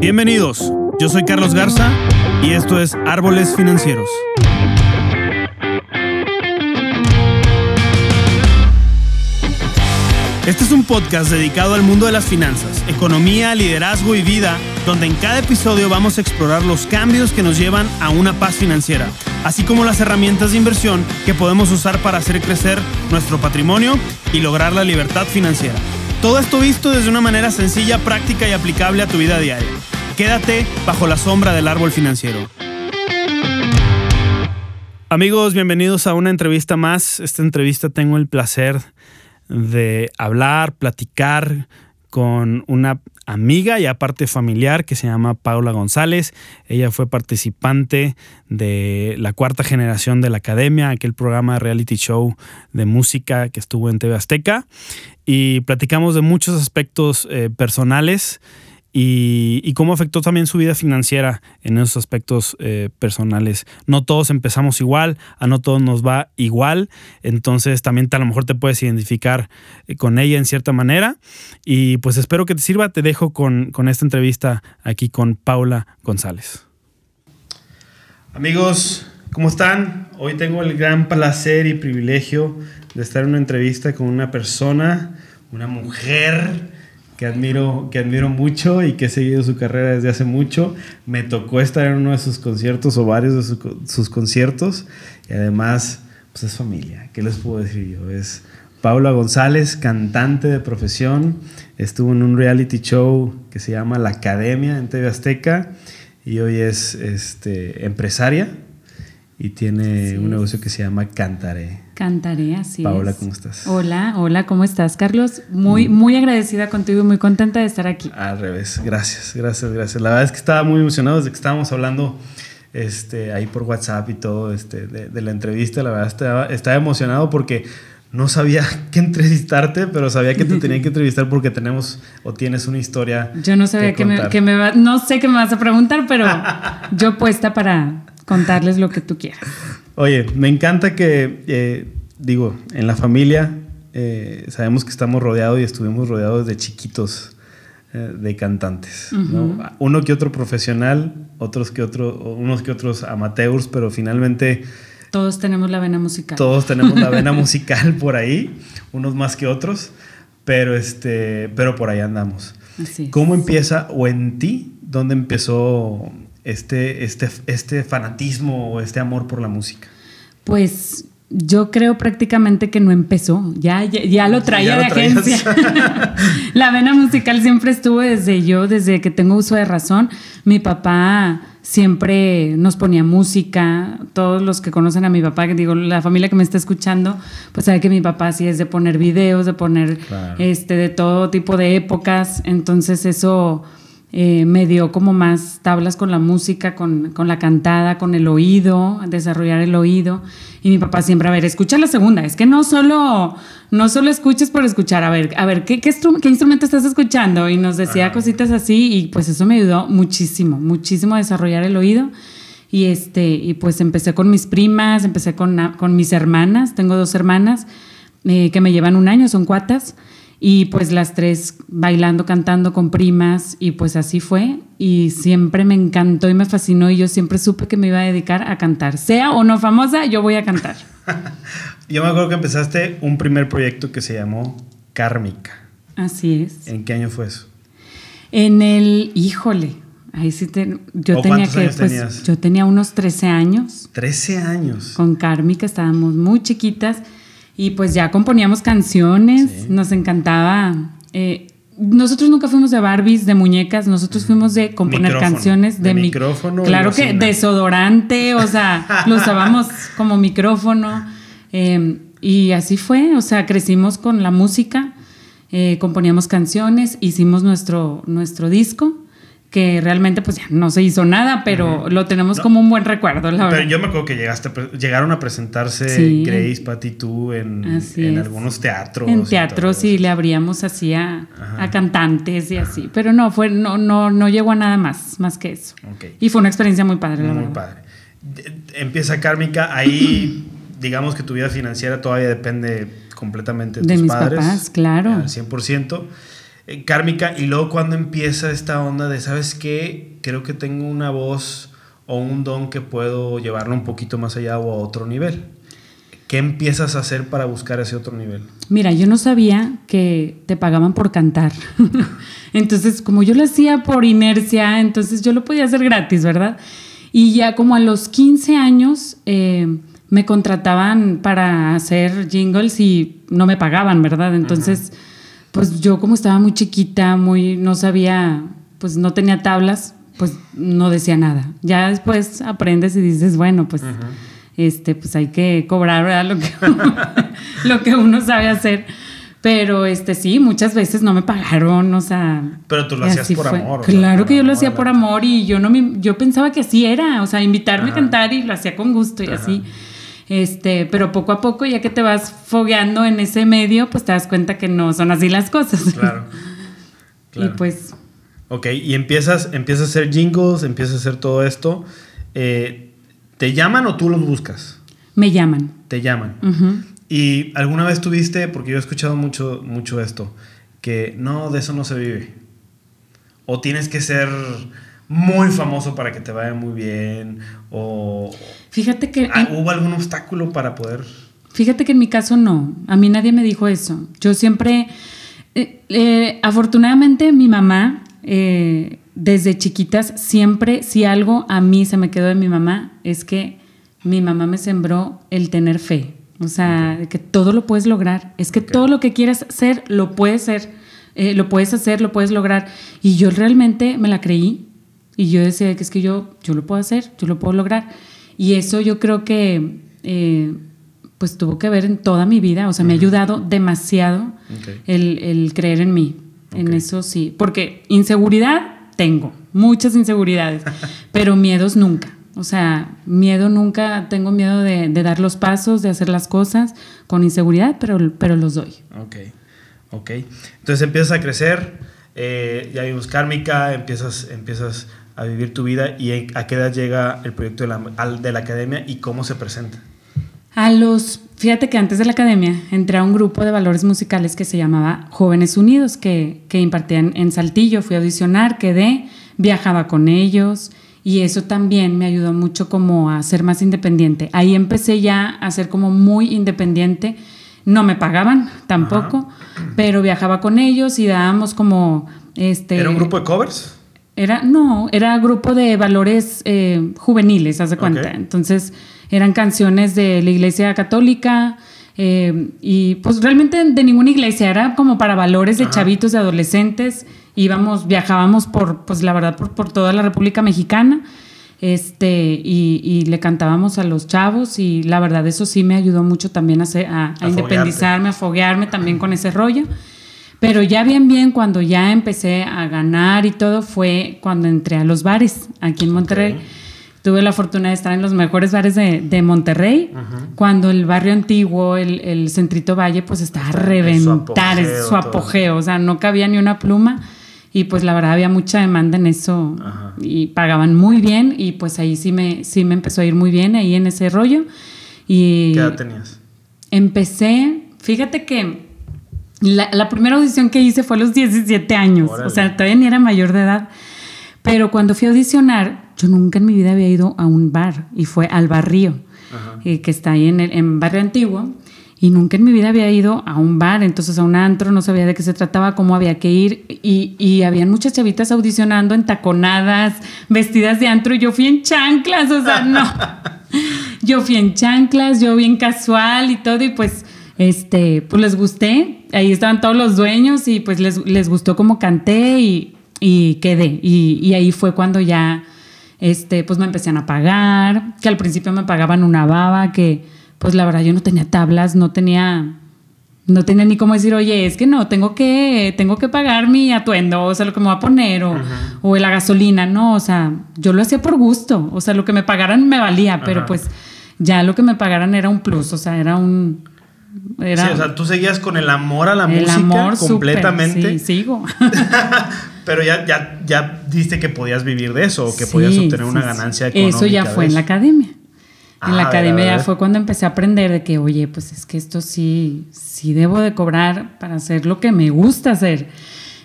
Bienvenidos, yo soy Carlos Garza y esto es Árboles Financieros. Este es un podcast dedicado al mundo de las finanzas, economía, liderazgo y vida, donde en cada episodio vamos a explorar los cambios que nos llevan a una paz financiera, así como las herramientas de inversión que podemos usar para hacer crecer nuestro patrimonio y lograr la libertad financiera. Todo esto visto desde una manera sencilla, práctica y aplicable a tu vida diaria. Quédate bajo la sombra del árbol financiero. Amigos, bienvenidos a una entrevista más. Esta entrevista tengo el placer de hablar, platicar con una amiga y aparte familiar que se llama Paula González. Ella fue participante de la cuarta generación de la Academia, aquel programa de reality show de música que estuvo en TV Azteca. Y platicamos de muchos aspectos eh, personales y, cómo afectó también su vida financiera en esos aspectos eh, personales. No todos empezamos igual, a no todos nos va igual, entonces también a lo mejor te puedes identificar eh, con ella en cierta manera y pues espero que te sirva, te dejo con, con esta entrevista aquí con Paula González. Amigos, ¿cómo están? Hoy tengo el gran placer y privilegio de estar en una entrevista con una persona, una mujer, que admiro, que admiro mucho y que he seguido su carrera desde hace mucho. Me tocó estar en uno de sus conciertos o varios de sus conciertos y además pues es familia. ¿Qué les puedo decir yo? Es Paula González, cantante de profesión, estuvo en un reality show que se llama La Academia en TV Azteca y hoy es este, empresaria y tiene un negocio que se llama Cantaré. Cantaré, así Paola, ¿cómo estás? Hola, hola, ¿cómo estás, Carlos? Muy, mm. muy agradecida contigo y muy contenta de estar aquí. Al revés, gracias, gracias, gracias. La verdad es que estaba muy emocionado desde que estábamos hablando este, ahí por WhatsApp y todo este, de, la entrevista. La verdad estaba, estaba emocionado porque no sabía qué entrevistarte, pero sabía que te tenía que entrevistar porque tenemos o tienes una historia. Yo no sabía que, me, que me va, no sé qué me vas a preguntar, pero yo puesta para contarles lo que tú quieras. Oye, me encanta que, eh, digo, en la familia eh, sabemos que estamos rodeados y estuvimos rodeados de chiquitos eh, de cantantes. Uno que otro profesional, otros que otro, unos que otros amateurs, pero finalmente... Todos tenemos la vena musical. Todos tenemos la vena musical por ahí, unos más que otros, pero, este, pero por ahí andamos. ¿Cómo empieza o en ti, dónde empezó este, este, este fanatismo o este amor por la música? Pues yo creo prácticamente que no empezó, ya, ya, lo traía de agencia. la vena musical siempre estuvo desde yo, desde que tengo uso de razón. Mi papá siempre nos ponía música. Todos los que conocen a mi papá, que digo, la familia que me está escuchando, pues sabe que mi papá sí es de poner videos, de poner este, de todo tipo de épocas. Entonces eso eh, me dio como más tablas con la música, con, la cantada, con el oído, desarrollar el oído. Y mi papá siempre, a ver, escucha la segunda. Es que no solo, no solo escuches por escuchar, a ver, a ver, ¿qué, qué, instrumento estás escuchando? Y nos decía cositas así y pues eso me ayudó muchísimo, muchísimo a desarrollar el oído. Y, este, y pues empecé con mis primas, empecé con, con mis hermanas, tengo dos hermanas eh, que me llevan un año, son cuatas. Y pues las tres bailando, cantando con primas y pues así fue. Y siempre me encantó y me fascinó y yo siempre supe que me iba a dedicar a cantar. Sea o no famosa, yo voy a cantar. yo me acuerdo que empezaste un primer proyecto que se llamó Kármica. Así es. ¿En qué año fue eso? En el, híjole, ahí sí te, yo tenía que, pues, yo tenía unos 13 años. 13 años. Con Kármica estábamos muy chiquitas y pues ya componíamos canciones, nos encantaba. Eh, nosotros nunca fuimos de Barbies, de muñecas, nosotros fuimos de componer canciones de, micrófono. Claro que desodorante, o sea, lo usábamos como micrófono. Em, y así fue, o sea, crecimos con la música, eh, componíamos canciones, hicimos nuestro, nuestro disco que realmente pues ya no se hizo nada, pero lo tenemos como un buen recuerdo, la Pero yo me acuerdo que llegaste, llegaron a presentarse Grace, Patty, tú en, en algunos teatros. En teatros y, le abríamos así a, cantantes y así, pero no, fue, no, no, no llegó a nada más, más que eso. Y fue una experiencia muy padre. Muy padre. Empieza Kármica, ahí digamos que tu vida financiera todavía depende completamente de, tus mis padres. Papás, claro. Al 100%. Eh, kármica y luego cuando empieza esta onda de, ¿sabes qué? Creo que tengo una voz o un don que puedo llevarlo un poquito más allá o a otro nivel. ¿Qué empiezas a hacer para buscar ese otro nivel? Mira, yo no sabía que te pagaban por cantar. entonces, como yo lo hacía por inercia, entonces yo lo podía hacer gratis, ¿verdad? Y ya como a los 15 años eh, me contrataban para hacer jingles y no me pagaban, ¿verdad? Entonces, pues yo como estaba muy chiquita, muy, no sabía, pues no tenía tablas, pues no decía nada. Ya después aprendes y dices, bueno, pues este, pues hay que cobrar Lo, que uno, lo que uno sabe hacer. Pero este sí, muchas veces no me pagaron, o sea. Pero tú lo hacías por amor. Claro que yo lo hacía por amor y yo no me, yo pensaba que así era, o sea, invitarme a cantar y lo hacía con gusto y así. Este, pero poco a poco, ya que te vas fogueando en ese medio, pues te das cuenta que no son así las cosas. Claro. Y pues. Ok, y empiezas, empiezas a hacer jingles, empiezas a hacer todo esto. Eh, ¿Te llaman o tú los buscas? Me llaman. Te llaman. Y alguna vez tuviste, porque yo he escuchado mucho, mucho esto, que no, de eso no se vive. O tienes que ser muy famoso para que te vaya muy bien. O. Fíjate que. Ah, ¿Hubo algún obstáculo para poder.? Fíjate que en mi caso no. A mí nadie me dijo eso. Yo siempre. Eh, eh, afortunadamente, mi mamá. Eh, desde chiquitas siempre, si algo a mí se me quedó de mi mamá, es que mi mamá me sembró el tener fe. O sea, que todo lo puedes lograr. Es que todo lo que quieras ser, lo puedes ser. Eh, lo puedes hacer, lo puedes lograr. Y yo realmente me la creí. Y yo decía que es que yo, yo lo puedo hacer, yo lo puedo lograr. Y eso yo creo que eh, pues tuvo que ver en toda mi vida. O sea, me ha ayudado demasiado el, el, creer en mí. En eso sí. Porque inseguridad tengo muchas inseguridades, pero miedos nunca. O sea, miedo nunca, tengo miedo de, dar los pasos, de hacer las cosas con inseguridad, pero, pero los doy. Ok, ok. Entonces empiezas a crecer, eh, ya vimos kármica, empiezas, empiezas a vivir tu vida y a qué edad llega el proyecto de la, de la academia y cómo se presenta. A los, fíjate que antes de la academia entré a un grupo de valores musicales que se llamaba Jóvenes Unidos, que, que impartían en Saltillo. Fui a audicionar, quedé, viajaba con ellos y eso también me ayudó mucho como a ser más independiente. Ahí empecé ya a ser como muy independiente. No me pagaban tampoco, pero viajaba con ellos y dábamos como... Este, ¿Era un grupo de covers? Era, no, era grupo de valores eh, juveniles, haz de cuenta. Entonces eran canciones de la iglesia católica eh, y pues realmente de ninguna iglesia, era como para valores de chavitos, de adolescentes. Íbamos, viajábamos por, pues la verdad, por, por toda la República Mexicana este, y, le cantábamos a los chavos y la verdad eso sí me ayudó mucho también a, a, independizarme, a foguearme también con ese rollo. Pero ya bien, bien, cuando ya empecé a ganar y todo, fue cuando entré a los bares aquí en Monterrey. Tuve la fortuna de estar en los mejores bares de, Monterrey, cuando el barrio antiguo, el, Centrito Valle, pues estaba a reventar, es su apogeo, o sea, no cabía ni una pluma. Y pues la verdad había mucha demanda en eso y pagaban muy bien. Y pues ahí sí me, sí me empezó a ir muy bien, ahí en ese rollo. Y ¿Qué edad tenías? Empecé, fíjate que la, primera audición que hice fue a los 17 años, o sea, todavía ni era mayor de edad. Pero cuando fui a audicionar, yo nunca en mi vida había ido a un bar y fue al barrio, eh, que está ahí en el en barrio antiguo. Y nunca en mi vida había ido a un bar, entonces a un antro, no sabía de qué se trataba, cómo había que ir. Y, y habían muchas chavitas audicionando en taconadas, vestidas de antro, y yo fui en chanclas, o sea, no. yo fui en chanclas, yo bien casual y todo, y pues, este, pues les gusté. Ahí estaban todos los dueños y pues les, les gustó cómo canté y, y quedé. Y, y ahí fue cuando ya este, pues me empecé a pagar, que al principio me pagaban una baba, que pues la verdad yo no tenía tablas, no tenía, no tenía ni cómo decir, oye, es que no, tengo que, tengo que pagar mi atuendo, o sea, lo que me voy a poner, o, o la gasolina, no, o sea, yo lo hacía por gusto, o sea, lo que me pagaran me valía, pero pues ya lo que me pagaran era un plus, o sea, era un... Era, sí, o sea, tú seguías con el amor a la música amor completamente. sí, sigo. Pero ya, ya, ya diste que podías vivir de eso, o que podías obtener una ganancia económica. Eso ya fue en la academia. En la ah, academia ya fue cuando empecé a aprender de que, oye, pues es que esto sí, sí debo de cobrar para hacer lo que me gusta hacer.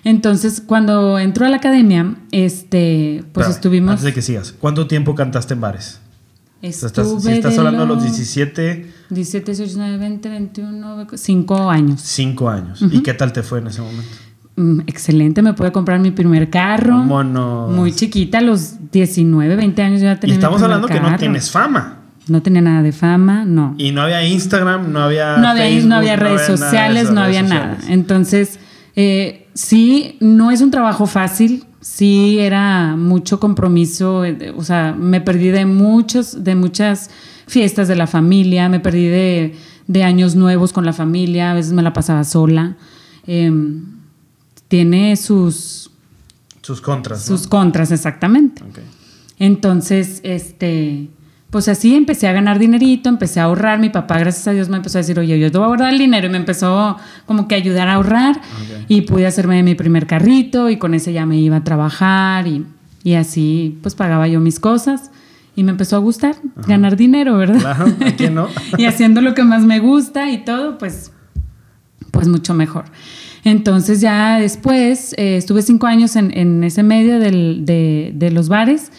Entonces, cuando entró a la academia, este, pues estuvimos... Antes de que sigas, ¿cuánto tiempo cantaste en bares? Estuve si estás hablando de los 17... 17, 18, 19, 20, 21, 5 años. 5 años. ¿Y qué tal te fue en ese momento? Mm, excelente, me pude comprar mi primer carro. Muy chiquita, a los 19, 20 años ya tenía. Y estamos hablando que no tienes fama. No tenía nada de fama, no. Y no había Instagram, no había. No había, no había redes sociales, no había nada. Entonces, eh, sí, no es un trabajo fácil. Sí, era mucho compromiso. Eh, o sea, me perdí de muchos, de muchas fiestas de la familia, me perdí de, de años nuevos con la familia, a veces me la pasaba sola. Eh, tiene sus... Sus contras. Sus contras, exactamente. Entonces, este, pues así empecé a ganar dinerito, empecé a ahorrar. Mi papá, gracias a Dios, me empezó a decir, oye, yo te voy a guardar el dinero. Y me empezó como que a ayudar a ahorrar. Y pude hacerme mi primer carrito y con ese ya me iba a trabajar y, y así pues pagaba yo mis cosas. Y me empezó a gustar ganar dinero, ¿verdad? Claro, ¿a no? y haciendo lo que más me gusta y todo, pues, pues mucho mejor. Entonces ya después eh, estuve cinco años en, ese medio de, los bares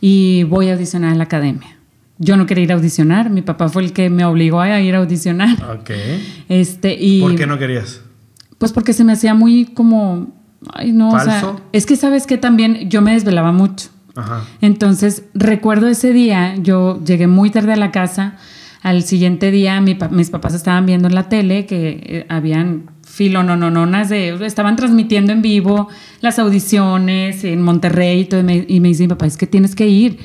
y voy a audicionar a la academia. Yo no quería ir a audicionar, mi papá fue el que me obligó a ir a audicionar. Ok. Este, y, ¿Por qué no querías? Pues porque se me hacía muy como... Ay, no, o sea, es que sabes que también yo me desvelaba mucho. Ajá. Entonces, recuerdo ese día, yo llegué muy tarde a la casa. Al siguiente día, mis papás estaban viendo en la tele que eh, habían filononononas de, estaban transmitiendo en vivo las audiciones en Monterrey y todo, y me, dice mi papá, es que tienes que ir.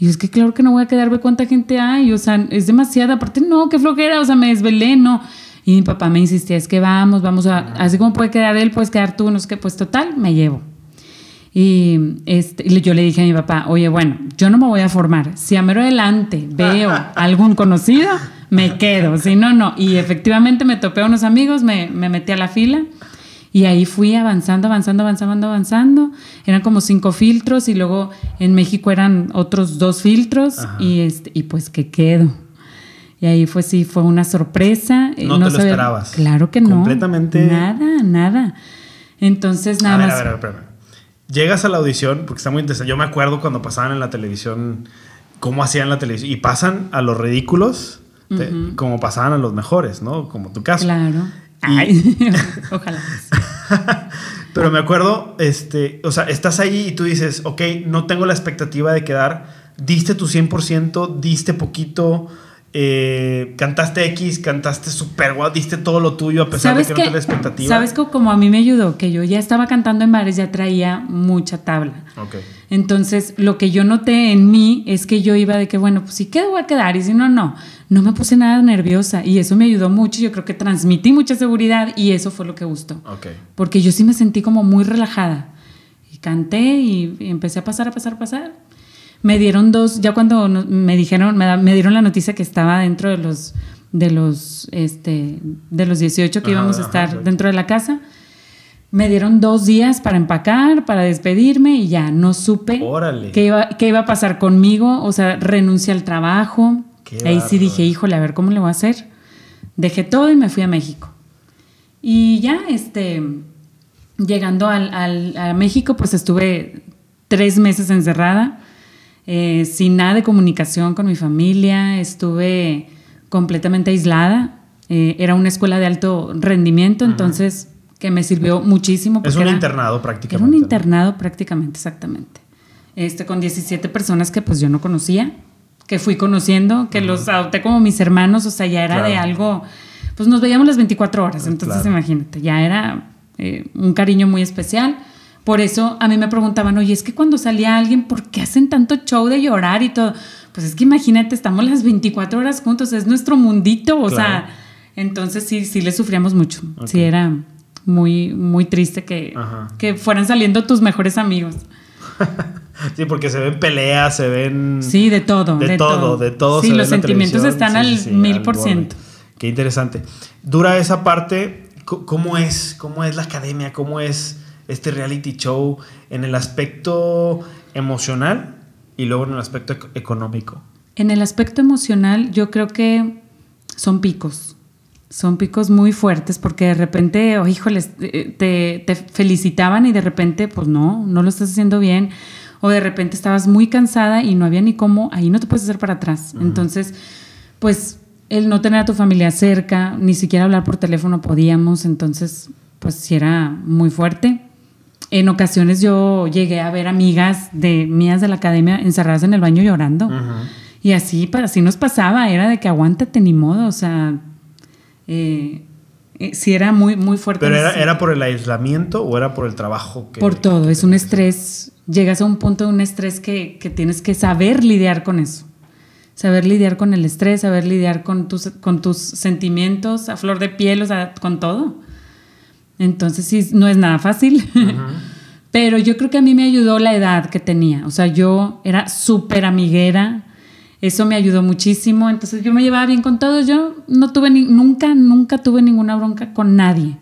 Y es que claro que no voy a quedarme cuánta gente hay, o sea, es demasiada, aparte no, qué flojera, o sea, me desvelé, no. Y mi papá me insistía, es que vamos, vamos a, así como puede quedar él, puedes quedar tú, no sé qué, pues total, me llevo. Y este, yo le dije a mi papá, oye, bueno, yo no me voy a formar. Si a mero adelante veo algún conocido, me quedo, si no, no. Y efectivamente me topé a unos amigos, me, me metí a la fila y ahí fui avanzando, avanzando, avanzando, avanzando. Eran como cinco filtros y luego en México eran otros dos filtros y, este, y pues que quedo. Y ahí fue sí, fue una sorpresa. No, te lo esperabas. Claro que no. Completamente. Nada, nada. Entonces, nada más. A ver, a ver, Llegas a la audición, porque está muy interesante. Yo me acuerdo cuando pasaban en la televisión, cómo hacían la televisión. Y pasan a los ridículos como pasaban a los mejores, ¿no? Como tu caso. Claro. Ay, ojalá. Pero me acuerdo, este, o sea, estás ahí y tú dices, ok, no tengo la expectativa de quedar, diste tu 100%, diste poquito, eh, cantaste X, cantaste super guau, diste todo lo tuyo a pesar de que, no tenías expectativa. ¿Sabes que como a mí me ayudó? Que yo ya estaba cantando en bares, ya traía mucha tabla. Entonces, lo que yo noté en mí es que yo iba de que, bueno, pues si quedo, voy a quedar, y si no, no. No me puse nada nerviosa y eso me ayudó mucho. Yo creo que transmití mucha seguridad y eso fue lo que gustó. Porque yo sí me sentí como muy relajada. Y canté y empecé a pasar, a pasar, a pasar me dieron dos, ya cuando me dijeron, me, dieron la noticia que estaba dentro de los, de los, este, de los 18 que íbamos a estar dentro de la casa. Me dieron dos días para empacar, para despedirme y ya no supe qué iba, qué iba a pasar conmigo. O sea, renuncié al trabajo. Ahí sí dije, híjole, a ver cómo le voy a hacer. Dejé todo y me fui a México. Y ya, este, llegando al, al, a México, pues estuve tres meses encerrada eh, sin nada de comunicación con mi familia, estuve completamente aislada. Eh, era una escuela de alto rendimiento, entonces que me sirvió muchísimo. Es un internado prácticamente. Era un internado prácticamente, exactamente. Este, con 17 personas que pues yo no conocía, que fui conociendo, que los adopté como mis hermanos, o sea, ya era de algo, pues nos veíamos las 24 horas, entonces imagínate, ya era eh, un cariño muy especial. Por eso a mí me preguntaban, oye, es que cuando salía alguien, ¿por qué hacen tanto show de llorar y todo? Pues es que imagínate, estamos las 24 horas juntos, es nuestro mundito, o sea, entonces sí, sí le sufríamos mucho. Sí, era muy, muy triste que, que fueran saliendo tus mejores amigos. sí, porque se ven peleas, se ven... Sí, de todo. De, todo, de todo. Sí, los sentimientos están al mil por ciento. Qué interesante. Dura esa parte, ¿cómo es? ¿Cómo es la academia? ¿Cómo es este reality show en el aspecto emocional y luego en el aspecto económico? En el aspecto emocional yo creo que son picos. son picos muy fuertes porque de repente, oh, híjoles, eh, te, te, felicitaban y de repente, pues no, no lo estás haciendo bien. O de repente estabas muy cansada y no había ni cómo, ahí no te puedes hacer para atrás. Entonces, pues el no tener a tu familia cerca, ni siquiera hablar por teléfono podíamos, entonces, pues sí era muy fuerte. En ocasiones yo llegué a ver amigas de mías de la academia encerradas en el baño llorando. Y así, así nos pasaba, era de que aguántate ni modo, o sea, eh, eh, sí era muy, muy fuerte. ¿Pero era, por el aislamiento o era por el trabajo? por todo, es un estrés. Llegas a un punto de un estrés que, tienes que saber lidiar con eso. Saber lidiar con el estrés, saber lidiar con tus, con tus sentimientos a flor de piel, o sea, con todo. Entonces sí, no es nada fácil. Pero yo creo que a mí me ayudó la edad que tenía. O sea, yo era súper amiguera eso me ayudó muchísimo. Entonces yo me llevaba bien con todos. Yo no tuve ni, nunca, nunca tuve ninguna bronca con nadie.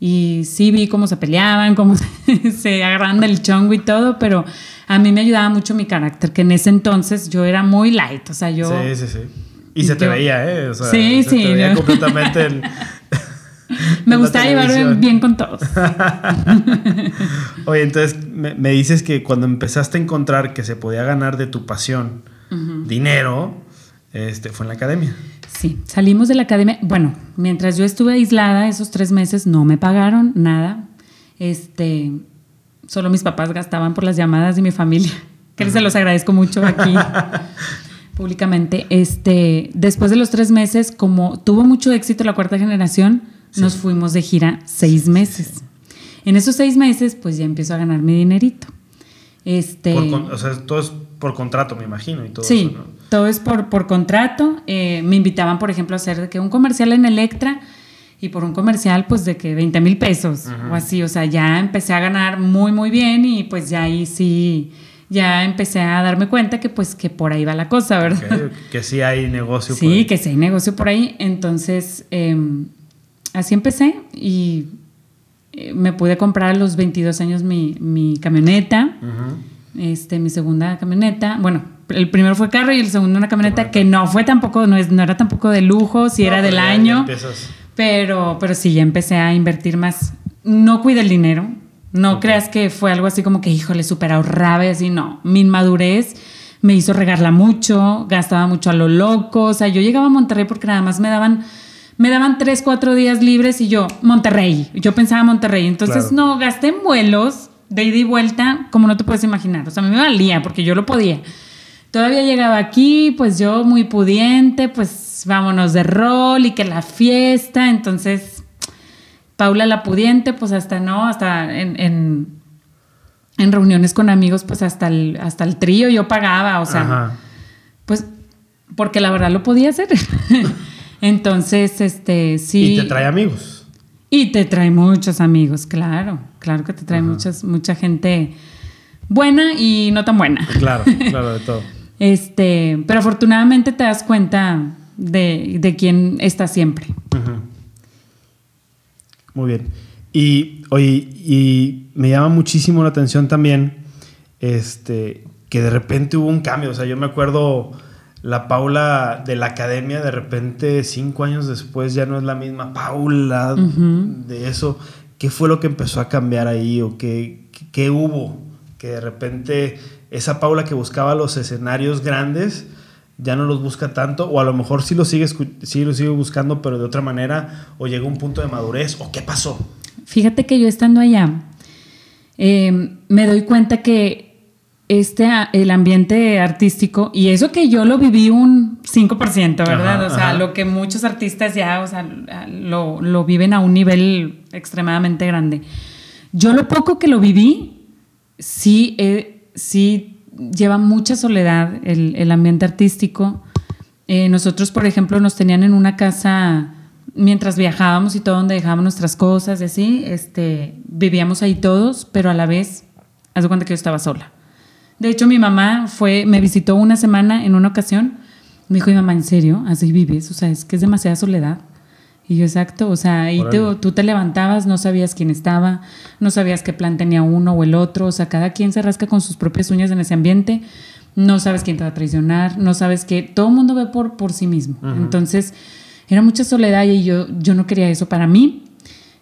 Y sí vi cómo se peleaban, cómo se agarraban del chongo y todo, pero a mí me ayudaba mucho mi carácter, que en ese entonces yo era muy light. O sea, yo. Sí, sí, sí. Y, se te veía, ¿eh? O sea, sí, se sí. Te veía completamente el. Me gustaba llevar bien con todos. Oye, entonces me, me dices que cuando empezaste a encontrar que se podía ganar de tu pasión, dinero, este, fue en la academia. Sí, salimos de la academia. Bueno, mientras yo estuve aislada esos tres meses, no me pagaron nada. Este, solo mis papás gastaban por las llamadas de mi familia, que se los agradezco mucho aquí públicamente. Este, después de los tres meses, como tuvo mucho éxito la cuarta generación, nos fuimos de gira seis meses. En esos seis meses, pues ya empiezo a ganar mi dinerito. Este, o sea, todo es por contrato, me imagino, y todo sí, todo es por, por contrato. Eh, me invitaban, por ejemplo, a hacer de que un comercial en Electra y por un comercial, pues de que 20 mil pesos o así. O sea, ya empecé a ganar muy, muy bien y pues ya ahí sí, ya empecé a darme cuenta que pues que por ahí va la cosa, ¿verdad? que sí hay negocio. Sí, por ahí. que sí hay negocio por ahí. Entonces, em, así empecé y eh, me pude comprar a los 22 años mi, mi camioneta este, mi segunda camioneta. Bueno, el primero fue carro y el segundo una camioneta que no fue tampoco, no, es, no era tampoco de lujo, si era del año. pero, pero sí, ya empecé a invertir más. No cuide el dinero. No creas que fue algo así como que, híjole, súper ahorraba y así, no. Mi inmadurez me hizo regarla mucho, gastaba mucho a lo loco. O sea, yo llegaba a Monterrey porque nada más me daban me daban tres, cuatro días libres y yo, Monterrey. Yo pensaba Monterrey. Entonces, no, gasté en vuelos de ida y vuelta, como no te puedes imaginar. O sea, me valía porque yo lo podía. Todavía llegaba aquí, pues yo muy pudiente, pues vámonos de rol y que la fiesta. Entonces, Paula la pudiente, pues hasta no, hasta en, en, reuniones con amigos, pues hasta el, hasta el trío yo pagaba, o sea, pues porque la verdad lo podía hacer. Entonces, este, sí. Y te trae amigos. Y te trae muchos amigos, claro, claro que te trae muchas, mucha gente buena y no tan buena. Claro, claro, de todo. este, pero afortunadamente te das cuenta de, quién está siempre. Muy bien. Y, oye, y me llama muchísimo la atención también este, que de repente hubo un cambio. O sea, yo me acuerdo la Paula de la academia de repente cinco años después ya no es la misma Paula de eso. ¿Qué fue lo que empezó a cambiar ahí o qué, qué, hubo? Que de repente esa Paula que buscaba los escenarios grandes ya no los busca tanto o a lo mejor sí lo sigue, sí lo sigue buscando pero de otra manera o llegó a un punto de madurez o qué pasó. Fíjate que yo estando allá eh, me doy cuenta que este, el ambiente artístico, y eso que yo lo viví un 5%, ¿verdad? o sea, lo que muchos artistas ya, o sea, lo, lo, viven a un nivel extremadamente grande. Yo lo poco que lo viví, sí, eh, sí lleva mucha soledad el, el ambiente artístico. Eh, nosotros, por ejemplo, nos tenían en una casa mientras viajábamos y todo donde dejábamos nuestras cosas y así, este, vivíamos ahí todos, pero a la vez, haz de cuenta que yo estaba sola. De hecho, mi mamá fue, me visitó una semana en una ocasión. Me dijo, mi mamá, ¿en serio? ¿Así vives? O sea, es que es demasiada soledad. Y yo, exacto, o sea, ahí tú te levantabas, no sabías quién estaba, no sabías qué plan tenía uno o el otro, o sea, cada quien se rasca con sus propias uñas en ese ambiente, no sabes quién te va a traicionar, no sabes que todo el mundo ve por, por sí mismo. Entonces, era mucha soledad y yo, yo no quería eso para mí.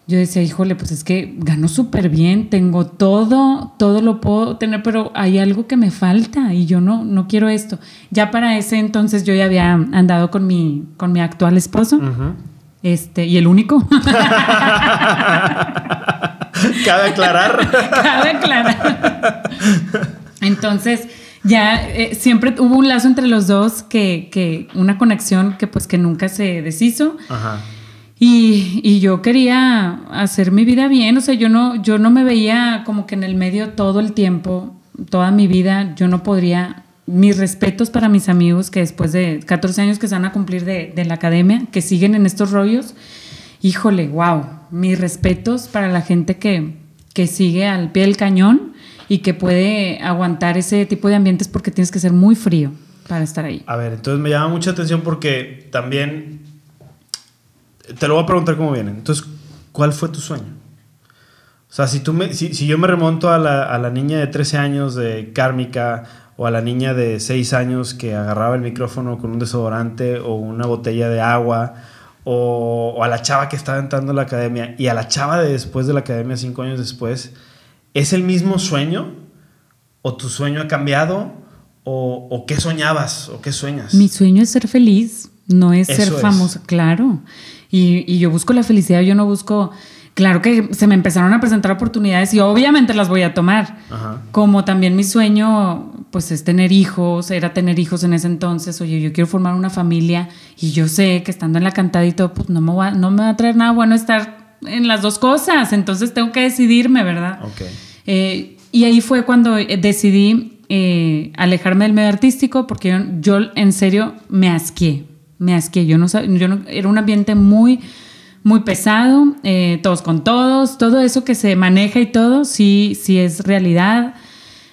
Yo decía, híjole, pues es que gano súper bien, tengo todo, todo lo puedo tener, pero hay algo que me falta y yo no, no quiero esto. Ya para ese entonces yo ya había andado con mi, con mi actual esposo. Este, y el único. Cabe aclarar. Cabe aclarar. Entonces, ya eh, siempre hubo un lazo entre los dos que, que, una conexión que pues que nunca se deshizo. Ajá. Y, y, yo quería hacer mi vida bien, o sea, yo no, yo no me veía como que en el medio todo el tiempo, toda mi vida, yo no podría, mis respetos para mis amigos que después de 14 años que se van a cumplir de, de la academia, que siguen en estos rollos, híjole, wow, mis respetos para la gente que, que sigue al pie del cañón y que puede aguantar ese tipo de ambientes porque tienes que ser muy frío para estar ahí. A ver, entonces me llama mucha atención porque también te lo voy a preguntar cómo viene. Entonces, ¿cuál fue tu sueño? O sea, si, tú me, si, si yo me remonto a la, a la, niña de 13 años de Kármica o a la niña de 6 años que agarraba el micrófono con un desodorante o una botella de agua o, o a la chava que estaba entrando a la academia y a la chava de después de la academia, 5 años después, ¿Es el mismo sueño? ¿O tu sueño ha cambiado? ¿O, qué soñabas? ¿O qué sueñas? Mi sueño es ser feliz, no es ser famoso, claro. Y, yo busco la felicidad, yo no busco... Claro que se me empezaron a presentar oportunidades y obviamente las voy a tomar. Como también mi sueño, pues es tener hijos, era tener hijos en ese entonces. Oye, yo quiero formar una familia y yo sé que estando en la cantada y todo, pues no me va, no me va a traer nada bueno estar en las dos cosas. Entonces tengo que decidirme, ¿verdad? Eh, y ahí fue cuando eh, decidí eh, alejarme del medio artístico porque yo, en serio me asqué, me asqué. Yo no, yo no era un ambiente muy, muy pesado, todos con todos, todo eso que se maneja y todo, sí, sí es realidad.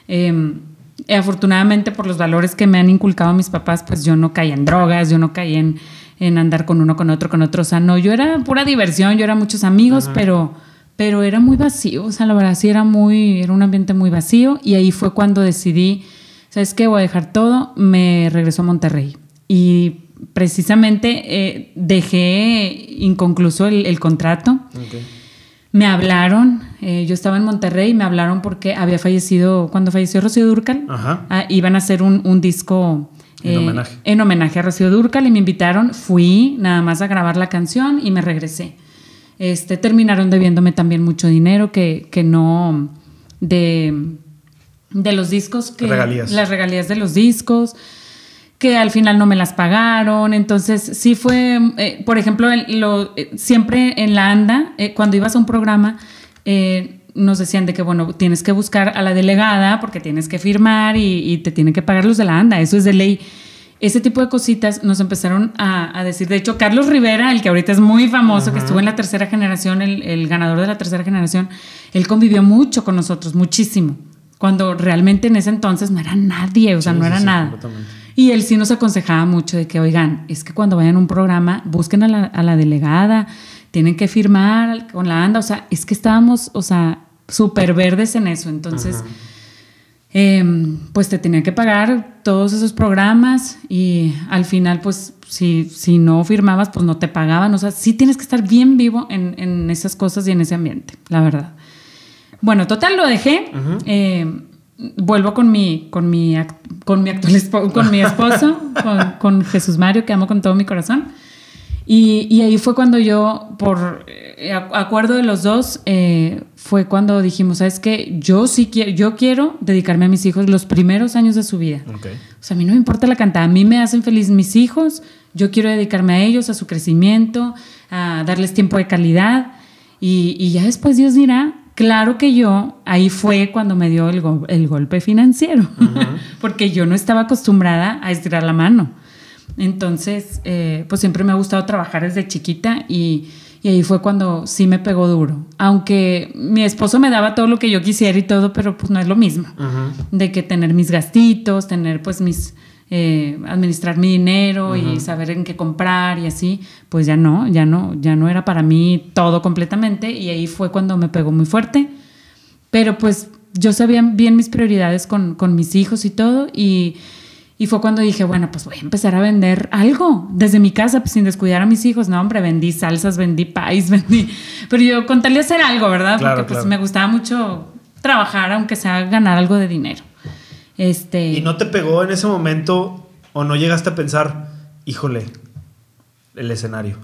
Em, afortunadamente por los valores que me han inculcado mis papás, pues yo no caí en drogas, yo no caí en, en andar con uno, con otro, con otro. O sea, no, yo era pura diversión, yo era muchos amigos, pero pero era muy vacío, o sea, la verdad sí era muy, era un ambiente muy vacío y ahí fue cuando decidí, ¿sabes qué? Voy a dejar todo, me regreso a Monterrey y precisamente eh, dejé inconcluso el, contrato. Me hablaron, eh, yo estaba en Monterrey, me hablaron porque había fallecido, cuando falleció Rocío Durcal, ah, iban a hacer un, un disco en, eh, homenaje. en homenaje a Rocío Durcal y me invitaron, fui nada más a grabar la canción y me regresé. Este, terminaron debiéndome también mucho dinero que, que no de, de los discos que regalías. las regalías de los discos que al final no me las pagaron entonces sí fue eh, por ejemplo lo, eh, siempre en la anda eh, cuando ibas a un programa nos decían de que bueno tienes que buscar a la delegada porque tienes que firmar y, y te tienen que pagar los de la anda eso es de ley ese tipo de cositas nos empezaron a, decir. De hecho, Carlos Rivera, el que ahorita es muy famoso, que estuvo en la tercera generación, el, ganador de la tercera generación, él convivió mucho con nosotros, muchísimo. Cuando realmente en ese entonces no era nadie, o sea, no era nada. Y él sí nos aconsejaba mucho de que, oigan, es que cuando vayan a un programa, busquen a la, delegada, tienen que firmar con la ANDA, o sea, es que estábamos, o sea, súper verdes en eso. Entonces... Em, pues te tenía que pagar todos esos programas y al final pues si, si no firmabas pues no te pagaban. O sea, sí tienes que estar bien vivo en, en esas cosas y en ese ambiente, la verdad. Bueno, total lo dejé. Em, vuelvo con mi, con mi, con mi actual esposo, con mi esposo, con, con Jesús Mario, que amo con todo mi corazón. Y, y, ahí fue cuando yo, por eh, acuerdo de los dos, eh, fue cuando dijimos, ¿sabes qué? Yo sí quiero, yo quiero dedicarme a mis hijos los primeros años de su vida. O sea, a mí no me importa la cantada, a mí me hacen feliz mis hijos, yo quiero dedicarme a ellos, a su crecimiento, a darles tiempo de calidad. Y, y ya después Dios dirá, claro que yo, ahí fue cuando me dio el, el golpe financiero, porque yo no estaba acostumbrada a estirar la mano. Entonces, eh, pues siempre me ha gustado trabajar desde chiquita y, ahí fue cuando sí me pegó duro. Aunque mi esposo me daba todo lo que yo quisiera y todo, pero pues no es lo mismo. De que tener mis gastitos, tener pues mis... Eh, administrar mi dinero y saber en qué comprar y así, pues ya no, ya no, ya no era para mí todo completamente y ahí fue cuando me pegó muy fuerte. Pero pues yo sabía bien mis prioridades con, con mis hijos y todo y Y fue cuando dije, bueno, pues voy a empezar a vender algo desde mi casa, pues sin descuidar a mis hijos. No, hombre, vendí salsas, vendí pais, vendí. Pero yo con tal de hacer algo, ¿verdad? Porque pues me gustaba mucho trabajar, aunque sea ganar algo de dinero. Este... ¿Y no te pegó en ese momento o no llegaste a pensar, híjole, el escenario?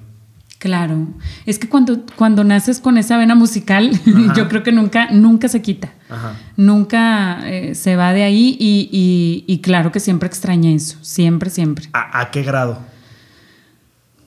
Claro, es que cuando, cuando naces con esa vena musical, yo creo que nunca, nunca se quita, nunca eh, se va de ahí y, claro que siempre extraña eso, siempre, siempre. ¿A, qué grado?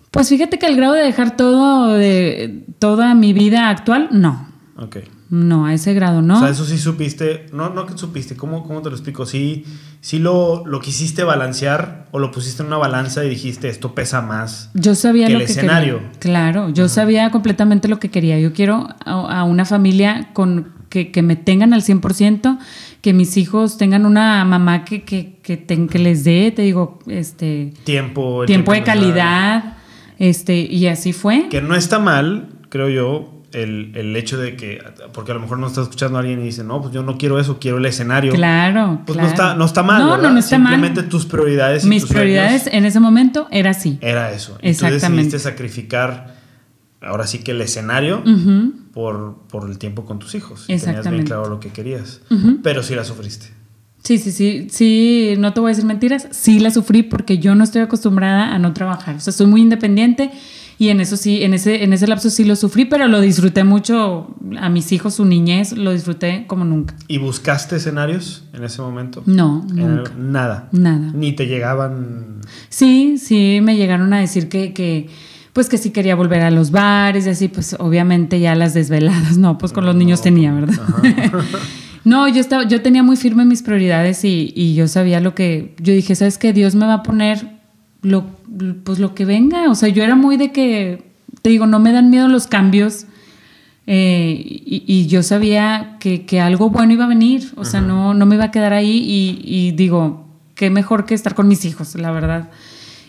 Pues fíjate que el grado de dejar todo de toda mi vida actual, no. Ok. No, a ese grado no. O sea, eso sí supiste, no, no que supiste, ¿cómo, cómo te lo explico? Sí, sí lo, lo quisiste balancear o lo pusiste en una balanza y dijiste, esto pesa más. Yo sabía que lo el escenario. Claro, yo sabía completamente lo que quería. Yo quiero a, una familia con que, me tengan al 100%, que mis hijos tengan una mamá que, que, que, les dé, te digo, este... Tiempo. Tiempo, de calidad. Este, y así fue. Que no está mal, creo yo, el, hecho de que, porque a lo mejor no está escuchando a alguien y dice, no, pues yo no quiero eso, quiero el escenario. Claro. Pues No, está, no está mal. No, no, no está Simplemente tus prioridades. Mis prioridades en ese momento era así. Era eso. Exactamente. Y tú decidiste sacrificar, ahora sí que el escenario, por, por el tiempo con tus hijos. Y tenías bien claro lo que querías. Pero sí la sufriste. Sí, sí, sí, sí, no te voy a decir mentiras, sí la sufrí porque yo no estoy acostumbrada a no trabajar. O sea, soy muy independiente y en eso sí, en ese, en ese lapso sí lo sufrí, pero lo disfruté mucho. A mis hijos, su niñez, lo disfruté como nunca. ¿Y buscaste escenarios en ese momento? No, nada. Nada. Ni te llegaban. Sí, sí, me llegaron a decir que, que pues que sí quería volver a los bares y así, pues obviamente ya las desveladas, no, pues con los niños tenía, ¿verdad? no, yo estaba, yo tenía muy firme mis prioridades y, y, yo sabía lo que, yo dije, ¿sabes qué? Dios me va a poner lo, pues lo que venga. O sea, yo era muy de que, te digo, no me dan miedo los cambios. Eh, y, yo sabía que, algo bueno iba a venir. O sea, no, no me iba a quedar ahí. Y, digo, qué mejor que estar con mis hijos, la verdad.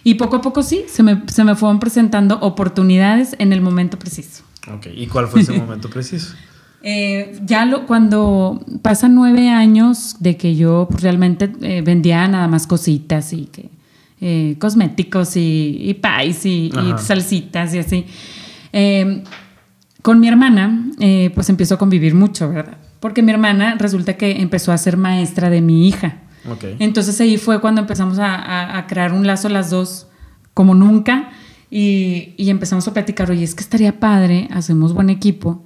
Y poco a poco sí, se me, se me fueron presentando oportunidades en el momento preciso. Ok, ¿y cuál fue ese momento preciso? Eh, ya lo, cuando pasan nueve años de que yo pues, realmente eh, vendía nada más cositas y que eh, cosméticos y, y pies y, salsitas y así. Em, con mi hermana, eh, pues empezó a convivir mucho, ¿verdad? Porque mi hermana resulta que empezó a ser maestra de mi hija. Entonces ahí fue cuando empezamos a, crear un lazo las dos como nunca y, y, empezamos a platicar, oye, es que estaría padre, hacemos buen equipo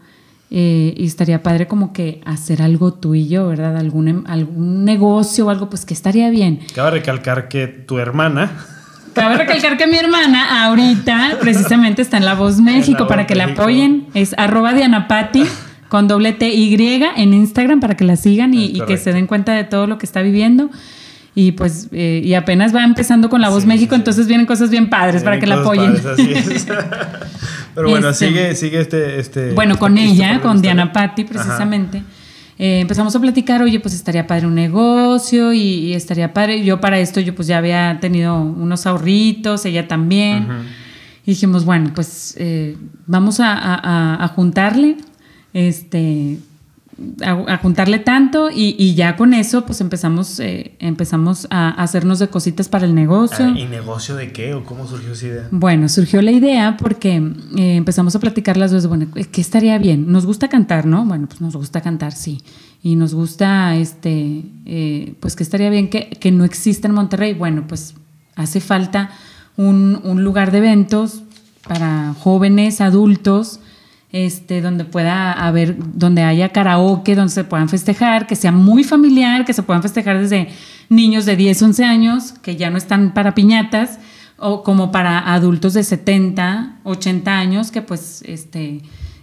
eh, y estaría padre como que hacer algo tú y yo, ¿verdad? Algún, em, algún negocio o algo, pues que estaría bien. Cabe recalcar que tu hermana... Cabe recalcar que mi hermana ahorita precisamente está en La Voz México para que la apoyen. Es arroba Dianapati con doble T Y en Instagram para que la sigan y, que se den cuenta de todo lo que está viviendo y pues eh, y apenas va empezando con La Voz México, entonces vienen cosas bien padres para que la apoyen. Pero bueno, este, sigue, sigue este, este Bueno, con ella, con Diana Patti, precisamente. Eh, empezamos a platicar, oye, pues estaría padre un negocio y, estaría padre. Yo para esto, yo pues ya había tenido unos ahorritos, ella también. Y dijimos, bueno, pues eh, vamos a, a, juntarle este, a, juntarle tanto y, ya con eso pues empezamos, eh, empezamos a hacernos de cositas para el negocio. Ah, ¿Y negocio de qué o cómo surgió esa idea? Bueno, surgió la idea porque eh, empezamos a platicar las dos, bueno, ¿qué estaría bien? Nos gusta cantar, ¿no? Bueno, pues nos gusta cantar, sí. Y nos gusta, este, eh, pues que estaría bien que, que, no exista en Monterrey. Bueno, pues hace falta un, un lugar de eventos para jóvenes, adultos, este, donde pueda haber, donde haya karaoke, donde se puedan festejar, que sea muy familiar, que se puedan festejar desde niños de 10, 11 años, que ya no están para piñatas, o como para adultos de 70, 80 años, que pues, este,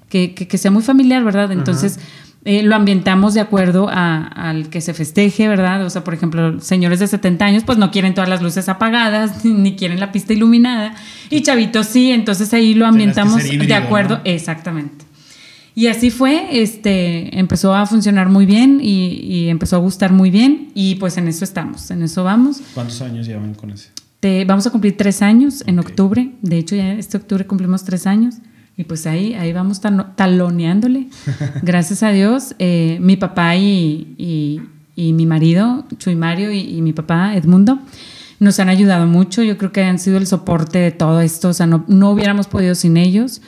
que, que, sea muy familiar, ¿verdad? Entonces, eh, lo ambientamos de acuerdo al que se festeje, ¿verdad? O sea, por ejemplo, señores de 70 años, pues no quieren todas las luces apagadas, ni quieren la pista iluminada, y chavitos sí, entonces ahí lo ambientamos de acuerdo, exactamente. Y así fue, este, empezó a funcionar muy bien y, empezó a gustar muy bien, y pues en eso estamos, en eso vamos. ¿Cuántos años llevan con ese? vamos a cumplir tres años en octubre, de hecho ya este octubre cumplimos tres años. Y pues ahí, ahí vamos taloneándole. Gracias a Dios, eh, mi papá y, y, mi marido, Chuy Mario, y, mi papá, Edmundo. Nos han ayudado mucho, yo creo que han sido el soporte de todo esto, o sea, no, no hubiéramos podido sin ellos.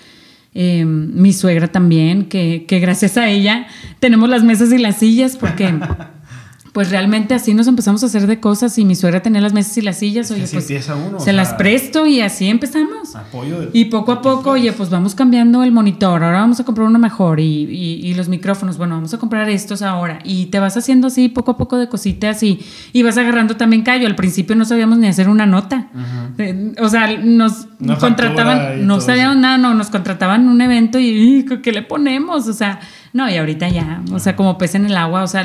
Em, mi suegra también, que, que gracias a ella tenemos las mesas y las sillas, porque pues realmente así nos empezamos a hacer de cosas y mi suegra tenía las mesas y las sillas, oye, pues se las presto y así empezamos. Apoyo y poco a poco, oye, pues vamos cambiando el monitor, ahora vamos a comprar uno mejor y, y, los micrófonos, bueno, vamos a comprar estos ahora. Y te vas haciendo así poco a poco de cositas y, y vas agarrando también callo. Al principio no sabíamos ni hacer una nota, eh, o sea, nos contrataban, no sabíamos nada, no, nos contrataban un evento y ¿qué le ponemos? O sea... No, y ahorita ya, o sea, como pez en el agua, o sea,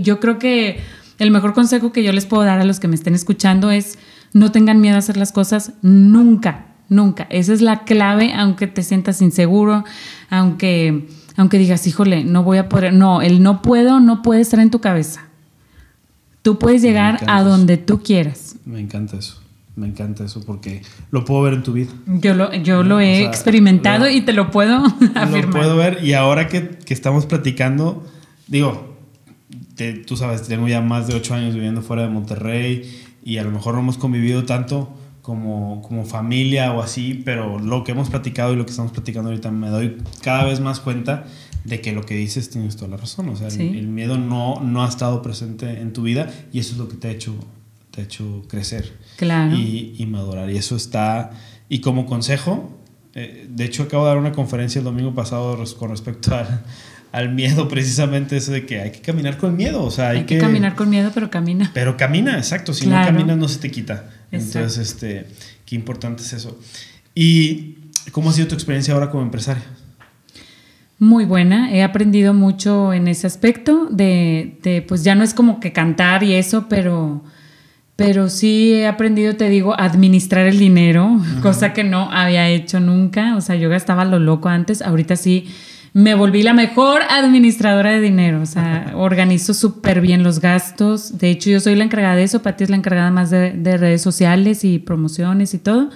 yo creo que el mejor consejo que yo les puedo dar a los que me estén escuchando es no tengan miedo a hacer las cosas nunca, nunca. Esa es la clave, aunque te sientas inseguro, aunque, aunque digas, híjole, no voy a poder, no, el no puedo no puede estar en tu cabeza. Tú puedes llegar a donde tú quieras. Me encanta eso. Me encanta eso porque lo puedo ver en tu vida. Yo lo, yo lo he experimentado y te lo puedo afirmar. Lo puedo ver y ahora que, estamos platicando, digo, tú sabes, tengo ya más de ocho años viviendo fuera de Monterrey y a lo mejor no hemos convivido tanto como, como familia o así, pero lo que hemos platicado y lo que estamos platicando ahorita me doy cada vez más cuenta de que lo que dices tienes toda la razón. O sea, el, miedo no, no ha estado presente en tu vida y eso es lo que te ha hecho te ha hecho crecer y, madurar. Y eso está, y como consejo, eh, de hecho acabo de dar una conferencia el domingo pasado con respecto al, miedo, precisamente eso de que hay que caminar con miedo. O sea, hay, que, caminar con miedo, pero camina. Pero camina, exacto. Si no caminas, no se te quita. Entonces, este, qué importante es eso. ¿Y cómo ha sido tu experiencia ahora como empresaria? Muy buena, he aprendido mucho en ese aspecto de, de, pues ya no es como que cantar y eso, pero pero sí he aprendido, te digo, administrar el dinero, cosa que no había hecho nunca. O sea, yo gastaba lo loco antes, ahorita sí me volví la mejor administradora de dinero. O sea, organizo súper bien los gastos. De hecho, yo soy la encargada de eso, Pati es la encargada más de, redes sociales y promociones y todo.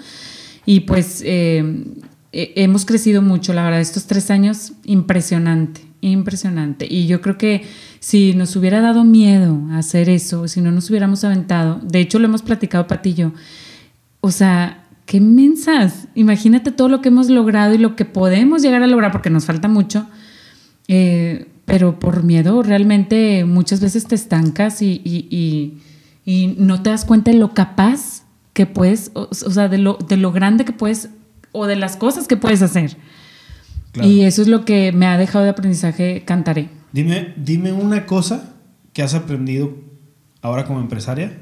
Y pues eh, hemos crecido mucho, la verdad, estos tres años, impresionante, impresionante. Y yo creo que si nos hubiera dado miedo hacer eso, si no nos hubiéramos aventado, de hecho lo hemos platicado Patillo, o sea, qué mensas, imagínate todo lo que hemos logrado y lo que podemos llegar a lograr, porque nos falta mucho, eh, pero por miedo realmente muchas veces te estancas y, no te das cuenta de lo capaz que puedes, o, sea, de lo, de lo grande que puedes o de las cosas que puedes hacer. Y eso es lo que me ha dejado de aprendizaje Cantaré. Dime, dime una cosa que has aprendido ahora como empresaria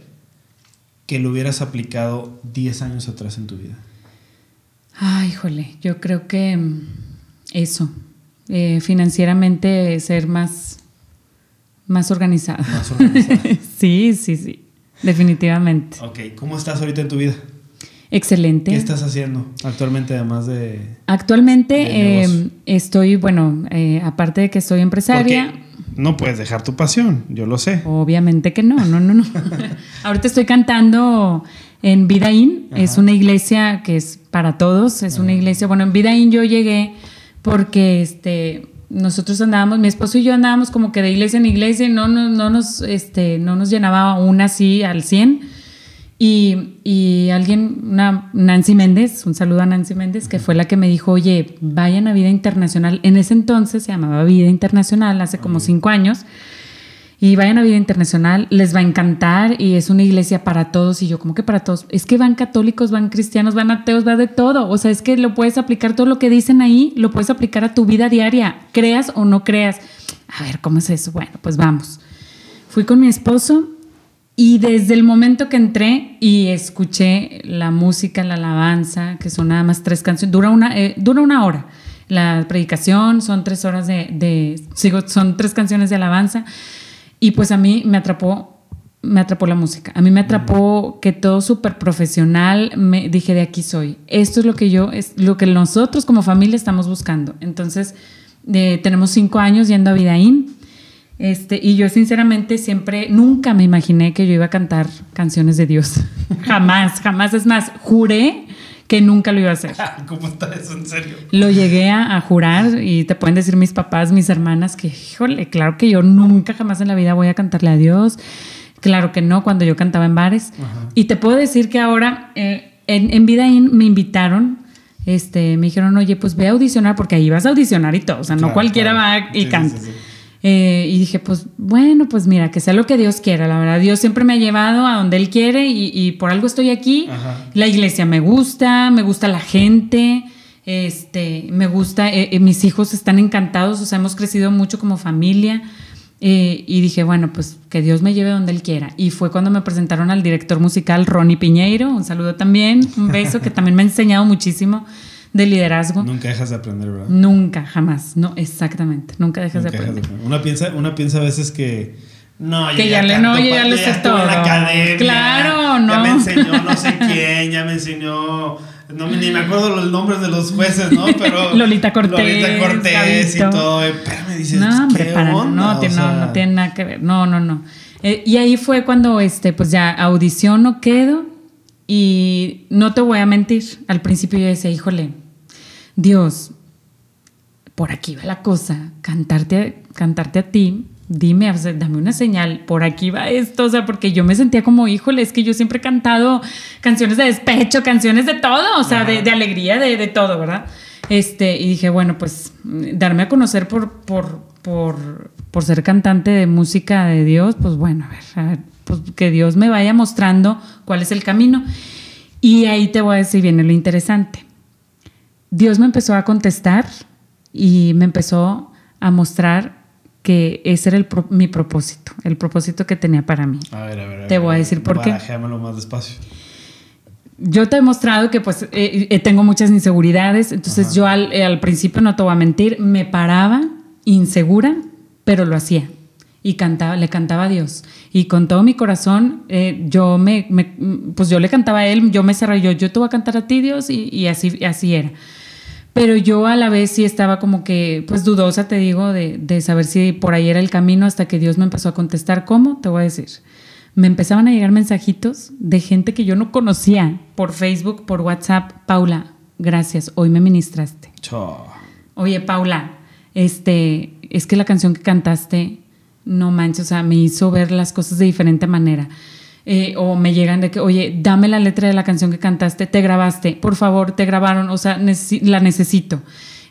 que lo hubieras aplicado 10 años atrás en tu vida. Ay, híjole, yo creo que mm, eso, eh, financieramente ser más, más organizado. Más organizado. sí, sí, sí, definitivamente. Ok, ¿cómo estás ahorita en tu vida? Excelente. ¿Qué estás haciendo actualmente además de... Actualmente em, estoy, bueno, eh, aparte de que soy empresaria... no puedes dejar tu pasión, yo lo sé. Obviamente que no, no, no, no. Ahorita estoy cantando en Vidaín, es una iglesia que es para todos, es una iglesia, bueno, en Vidaín yo llegué porque este nosotros andábamos, mi esposo y yo andábamos como que de iglesia en iglesia y no, no, no, nos, este, no nos llenaba una así al 100 y, alguien, una Nancy Méndez, un saludo a Nancy Méndez, que fue la que me dijo, oye, vayan a Vida Internacional. En ese entonces se llamaba Vida Internacional, hace como cinco años. Y vayan a Vida Internacional, les va a encantar y es una iglesia para todos. Y yo, como que para todos? Es que van católicos, van cristianos, van ateos, va de todo. O sea, es que lo puedes aplicar, todo lo que dicen ahí, lo puedes aplicar a tu vida diaria, creas o no creas. A ver, ¿cómo es eso? Bueno, pues vamos. Fui con mi esposo y desde el momento que entré y escuché la música, la alabanza, que son nada más tres canciones, dura una, eh, dura una hora. La predicación son tres horas de, sigo, son tres canciones de alabanza. Y pues a mí me atrapó, me atrapó la música. A mí me atrapó que todo súper profesional. Me dije, de aquí soy. Esto es lo que yo, es lo que nosotros como familia estamos buscando. Entonces, eh, tenemos cinco años yendo a Vidaín este, y yo sinceramente siempre, nunca me imaginé que yo iba a cantar canciones de Dios. jamás, jamás. Es más, juré que nunca lo iba a hacer. ¿Cómo está eso en serio? Lo llegué a, jurar y te pueden decir mis papás, mis hermanas, que, híjole, claro que yo nunca jamás en la vida voy a cantarle a Dios. Claro que no, cuando yo cantaba en bares. Y te puedo decir que ahora eh, en, en Vidaín me invitaron este, me dijeron, oye, pues ve a audicionar, porque ahí vas a audicionar y todo, o sea, no cualquiera va y canta. Eh, y dije, pues bueno, pues mira, que sea lo que Dios quiera. La verdad, Dios siempre me ha llevado a donde Él quiere y, por algo estoy aquí. La iglesia me gusta, me gusta la gente, este, me gusta, eh, eh, mis hijos están encantados, o sea, hemos crecido mucho como familia. y dije, bueno, pues que Dios me lleve donde Él quiera. Y fue cuando me presentaron al director musical Ronnie Piñeiro, un saludo también, un beso que también me ha enseñado muchísimo de liderazgo. Nunca dejas de aprender, ¿verdad? Nunca, jamás. No, exactamente. Nunca dejas de, aprender. Una, piensa, una piensa a veces que. No, que ya, le, no, ya lo sé todo. claro, no. Ya me enseñó no sé quién, ya me enseñó. No, ni me acuerdo los nombres de los jueces, ¿no? Pero. Lolita Cortés. Lolita Cortés y todo. Pero me dices, no, hombre, ¿qué para, no, tiene, no, no tiene nada que ver. No, no, no. Eh, y ahí fue cuando, este, pues ya audición no quedo. Y no te voy a mentir. Al principio yo decía, híjole, Dios, por aquí va la cosa, cantarte, cantarte a ti, dime, dame una señal, por aquí va esto, o sea, porque yo me sentía como, híjole, es que yo siempre he cantado canciones de despecho, canciones de todo, o sea, de, alegría, de, todo, ¿verdad? Este, y dije, bueno, pues darme a conocer por, por, por, por ser cantante de música de Dios, pues bueno, a ver, a ver, pues que Dios me vaya mostrando cuál es el camino. Y ahí te voy a decir, viene lo interesante. Dios me empezó a contestar y me empezó a mostrar que ese era mi propósito, el propósito que tenía para mí. A ver, a ver. Te voy a decir por qué. más despacio. Yo te he mostrado que pues eh, eh, tengo muchas inseguridades, entonces yo eh, al, principio, no te voy a mentir, me paraba insegura, pero lo hacía y cantaba, le cantaba a Dios. Y con todo mi corazón, yo me, pues yo le cantaba a él, yo me cerré, yo, yo te voy a cantar a ti, Dios, y, y así, así era. Pero yo a la vez sí estaba como que, pues dudosa, te digo, de, de, saber si por ahí era el camino hasta que Dios me empezó a contestar. ¿Cómo? Te voy a decir. Me empezaban a llegar mensajitos de gente que yo no conocía por Facebook, por WhatsApp. Paula, gracias, hoy me ministraste. Oye, Paula, este, es que la canción que cantaste, no manches, o sea, me hizo ver las cosas de diferente manera. Eh, o me llegan de que, oye, dame la letra de la canción que cantaste, te grabaste, por favor, te grabaron, o sea, la necesito.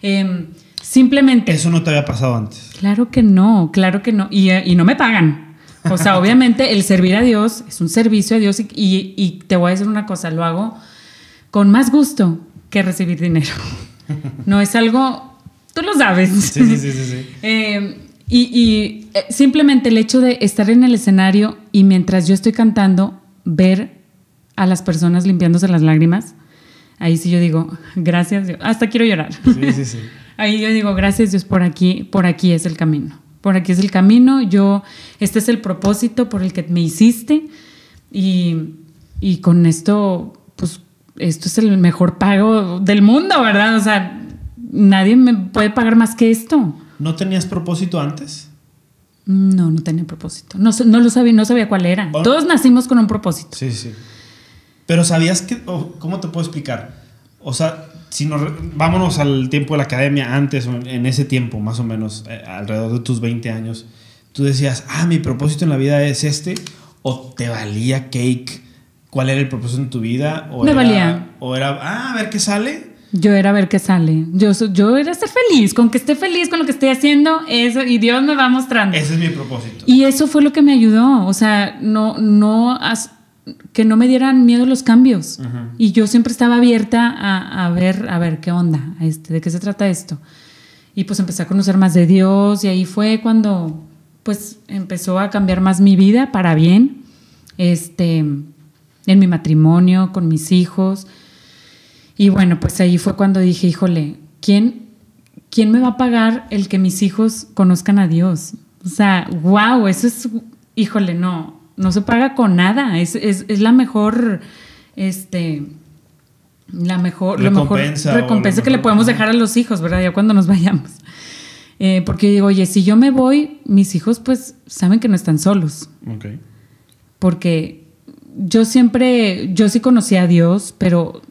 Em, simplemente... Eso no te había pasado antes. Claro que no, claro que no. Y, y no me pagan. O sea, obviamente el servir a Dios es un servicio a Dios y, y, te voy a decir una cosa, lo hago con más gusto que recibir dinero. No es algo, tú lo sabes. Sí, sí, sí, sí. Em, y, eh, simplemente el hecho de estar en el escenario y mientras yo estoy cantando, ver a las personas limpiándose las lágrimas, ahí sí yo digo, gracias Dios. Hasta quiero llorar. Sí, sí, sí. ahí yo digo, gracias Dios, por aquí, por aquí es el camino. Por aquí es el camino, yo, este es el propósito por el que me hiciste y, y con esto, pues, esto es el mejor pago del mundo, ¿verdad? O sea, nadie me puede pagar más que esto. ¿No tenías propósito antes? No, no tenía propósito. No, no lo sabía, no sabía cuál era. Todos nacimos con un propósito. Sí, sí. Pero sabías que, ¿cómo te puedo explicar? O sea, si nos, vámonos al tiempo de la academia, antes, en ese tiempo, más o menos, eh, alrededor de tus 20 años, tú decías, ah, mi propósito en la vida es este, o te valía cake, cuál era el propósito en tu vida, o Me valía. O era, ah, a ver qué sale, yo era ver qué sale. Yo, yo era ser feliz, con que esté feliz con lo que estoy haciendo, eso, y Dios me va mostrando. Ese es mi propósito. Y eso fue lo que me ayudó. O sea, no, no, que no me dieran miedo los cambios. Y yo siempre estaba abierta a, a, ver, a ver qué onda, este, de qué se trata esto. Y pues empecé a conocer más de Dios, y ahí fue cuando, pues, empezó a cambiar más mi vida para bien. Este, en mi matrimonio, con mis hijos y bueno, pues ahí fue cuando dije, híjole, ¿quién, ¿quién me va a pagar el que mis hijos conozcan a Dios? O sea, wow, eso es, híjole, no, no se paga con nada, es, es, la mejor, este, la mejor recompensa, mejor recompensa que le podemos dejar a los hijos, ¿verdad? Ya cuando nos vayamos. Eh, porque digo, oye, si yo me voy, mis hijos pues saben que no están solos. Ok. Porque yo siempre, yo sí conocí a Dios, pero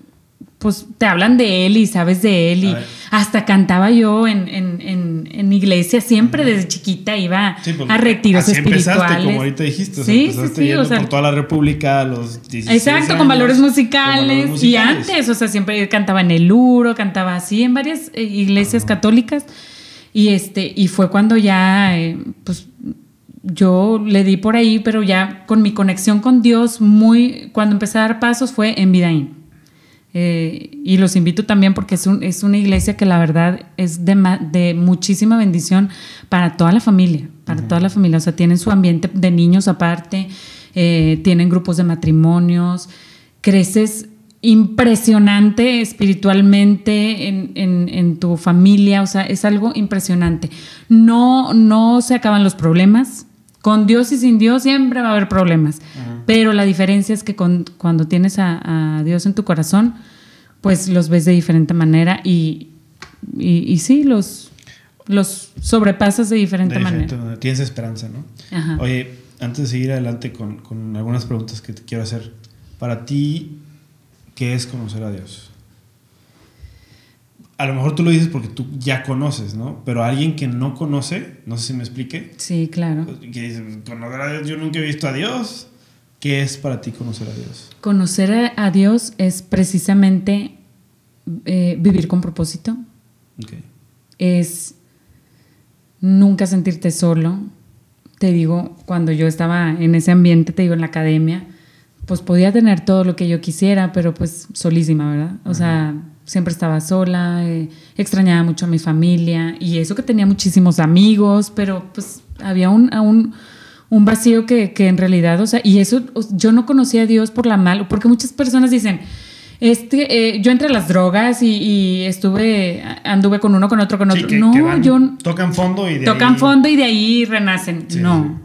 pues te hablan de él y sabes de él y hasta cantaba yo en, en, en, iglesia siempre desde chiquita iba pues, a retiros así espirituales. como ahorita dijiste, sí, sí, sí, o sea, por toda la república a los 16 Exacto, con, valores musicales, y antes, o sea, siempre cantaba en el Luro, cantaba así en varias eh, iglesias católicas y este y fue cuando ya eh, pues yo le di por ahí, pero ya con mi conexión con Dios, muy cuando empecé a dar pasos fue en Vidaín. Eh, y los invito también porque es, es, una iglesia que la verdad es de, de muchísima bendición para toda la familia, para toda la familia. O sea, tienen su ambiente de niños aparte, eh, tienen grupos de matrimonios, creces impresionante espiritualmente en, en, en, tu familia, o sea, es algo impresionante. No, no se acaban los problemas. Con Dios y sin Dios siempre va a haber problemas, pero la diferencia es que cuando tienes a, Dios en tu corazón, pues los ves de diferente manera y, y, sí, los, los sobrepasas de diferente, manera. Tienes esperanza, ¿no? Oye, antes de seguir adelante con, con algunas preguntas que te quiero hacer, para ti, ¿qué es conocer a Dios? A lo mejor tú lo dices porque tú ya conoces, ¿no? Pero alguien que no conoce, no sé si me explique. Sí, claro. Que dice, conocer a Dios, yo nunca he visto a Dios. ¿Qué es para ti conocer a Dios? Conocer a Dios es precisamente eh, vivir con propósito. Okay. Es nunca sentirte solo. Te digo, cuando yo estaba en ese ambiente, te digo, en la academia, pues podía tener todo lo que yo quisiera, pero pues solísima, ¿verdad? O sea siempre estaba sola, eh, extrañaba mucho a mi familia y eso que tenía muchísimos amigos, pero pues había un, un, un vacío que, que, en realidad, o sea, y eso yo no conocía a Dios por la mal, porque muchas personas dicen, este, eh, yo entré a las drogas y, estuve, anduve con uno, con otro, con otro. no, yo... Tocan fondo y de Tocan fondo y de ahí renacen. no.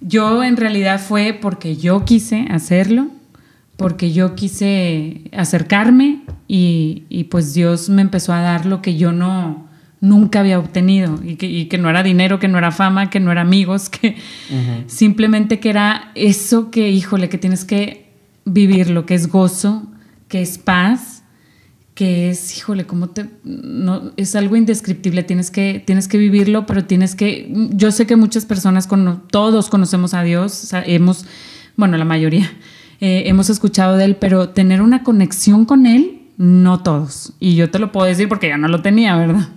Yo en realidad fue porque yo quise hacerlo porque yo quise acercarme y, pues Dios me empezó a dar lo que yo no nunca había obtenido y que, no era dinero, que no era fama, que no era amigos, que simplemente que era eso que, híjole, que tienes que vivir, lo que es gozo, que es paz, que es, híjole, cómo te, no, es algo indescriptible, tienes que, tienes que vivirlo, pero tienes que, yo sé que muchas personas, con, todos conocemos a Dios, hemos, bueno, la mayoría, eh, hemos escuchado de él, pero tener una conexión con él, no todos. Y yo te lo puedo decir porque ya no lo tenía, ¿verdad?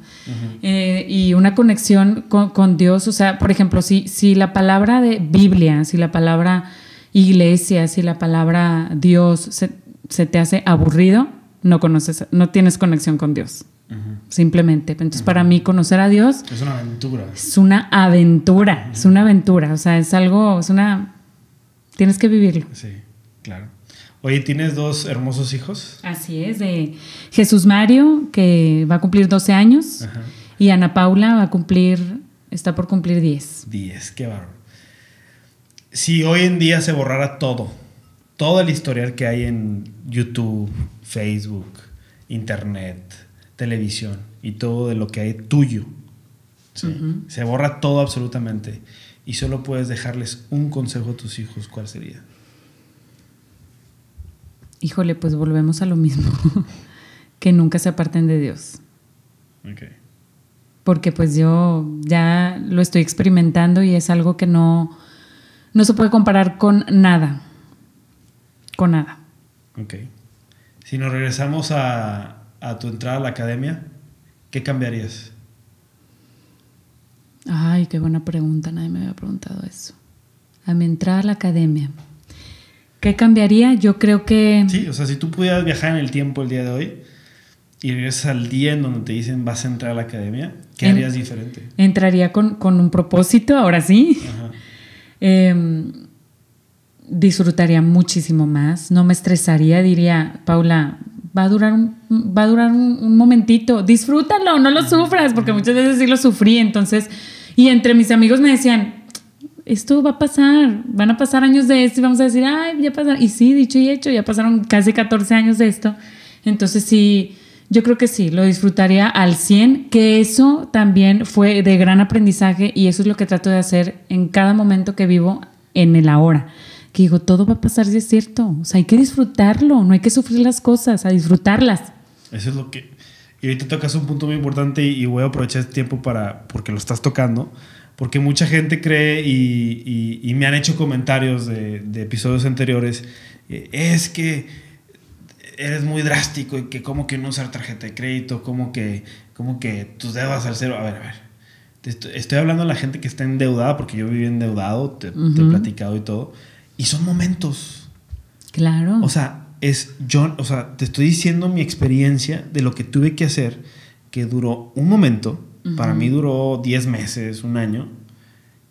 Eh, y una conexión con, Dios, o sea, por ejemplo, si, si la palabra de Biblia, si la palabra iglesia, si la palabra Dios se, te hace aburrido, no conoces, no tienes conexión con Dios. Simplemente. Entonces, para mí, conocer a Dios. Es una aventura. Es una aventura. Es una aventura. O sea, es algo, es una. Tienes que vivirlo. Sí. Claro. Oye, ¿tienes dos hermosos hijos? Así es, de Jesús Mario, que va a cumplir 12 años, y Ana Paula va a cumplir, está por cumplir 10. 10, qué bárbaro. Si hoy en día se borrara todo, todo el historial que hay en YouTube, Facebook, Internet, televisión y todo de lo que hay tuyo, se borra todo absolutamente y solo puedes dejarles un consejo a tus hijos, ¿cuál sería? Híjole, pues volvemos a lo mismo, que nunca se aparten de Dios. Porque pues yo ya lo estoy experimentando y es algo que no, no se puede comparar con nada. Con nada. Ok. Si nos regresamos a, a tu entrada a la academia, ¿qué cambiarías? Ay, qué buena pregunta, nadie me había preguntado eso. A mi entrada a la academia. ¿Qué cambiaría? Yo creo que... Sí, o sea, si tú pudieras viajar en el tiempo el día de hoy y regresas al día en donde te dicen vas a entrar a la academia, ¿qué harías diferente? Entraría con, un propósito, ahora sí. Em, disfrutaría muchísimo más, no me estresaría, diría, Paula, va a durar un, va a durar un, momentito, disfrútalo, no lo sufras, porque muchas veces sí lo sufrí, entonces, y entre mis amigos me decían, esto va a pasar, van a pasar años de esto y vamos a decir, ay, ya pasaron. Y sí, dicho y hecho, ya pasaron casi 14 años de esto. Entonces sí, yo creo que sí, lo disfrutaría al 100, que eso también fue de gran aprendizaje y eso es lo que trato de hacer en cada momento que vivo en el ahora. que digo, todo va a pasar si es cierto. O sea, hay que disfrutarlo, no hay que sufrir las cosas, a disfrutarlas. Eso es lo que... Y ahorita tocas un punto muy importante y voy a aprovechar este tiempo para, porque lo estás tocando, porque mucha gente cree y, me han hecho comentarios de, episodios anteriores, eh, es que eres muy drástico y que como que no usar tarjeta de crédito, como que, como que tus deudas al cero. A ver, a ver. Estoy, hablando a la gente que está endeudada, porque yo viví endeudado, te, te he platicado y todo. Y son momentos. Claro. O sea, es yo, o sea, te estoy diciendo mi experiencia de lo que tuve que hacer, que duró un momento, para mí duró 10 meses, un año,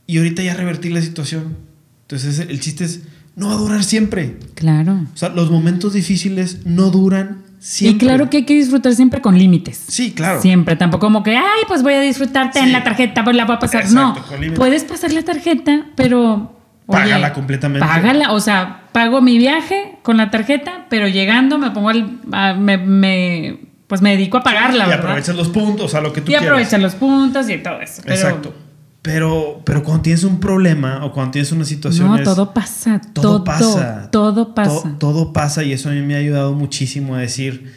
y ahorita ya revertí la situación. Entonces el chiste es, no va a durar siempre. Claro. O sea, los momentos difíciles no duran siempre. Y claro que hay que disfrutar siempre con límites. Sí, claro. Siempre, tampoco como que, ay, pues voy a disfrutarte en la tarjeta, pues la voy a pasar. no, puedes pasar la tarjeta, pero Págala completamente. Págala, o sea, pago mi viaje con la tarjeta, pero llegando me pongo el, me, pues me dedico a pagarla, y aprovechas los puntos, o sea, lo que tú y quieras. Y aprovechas los puntos y todo eso. Exacto. Pero, pero cuando tienes un problema o cuando tienes una situación. No, todo pasa. Todo, pasa. Todo pasa. todo pasa y eso a mí me ha ayudado muchísimo a decir,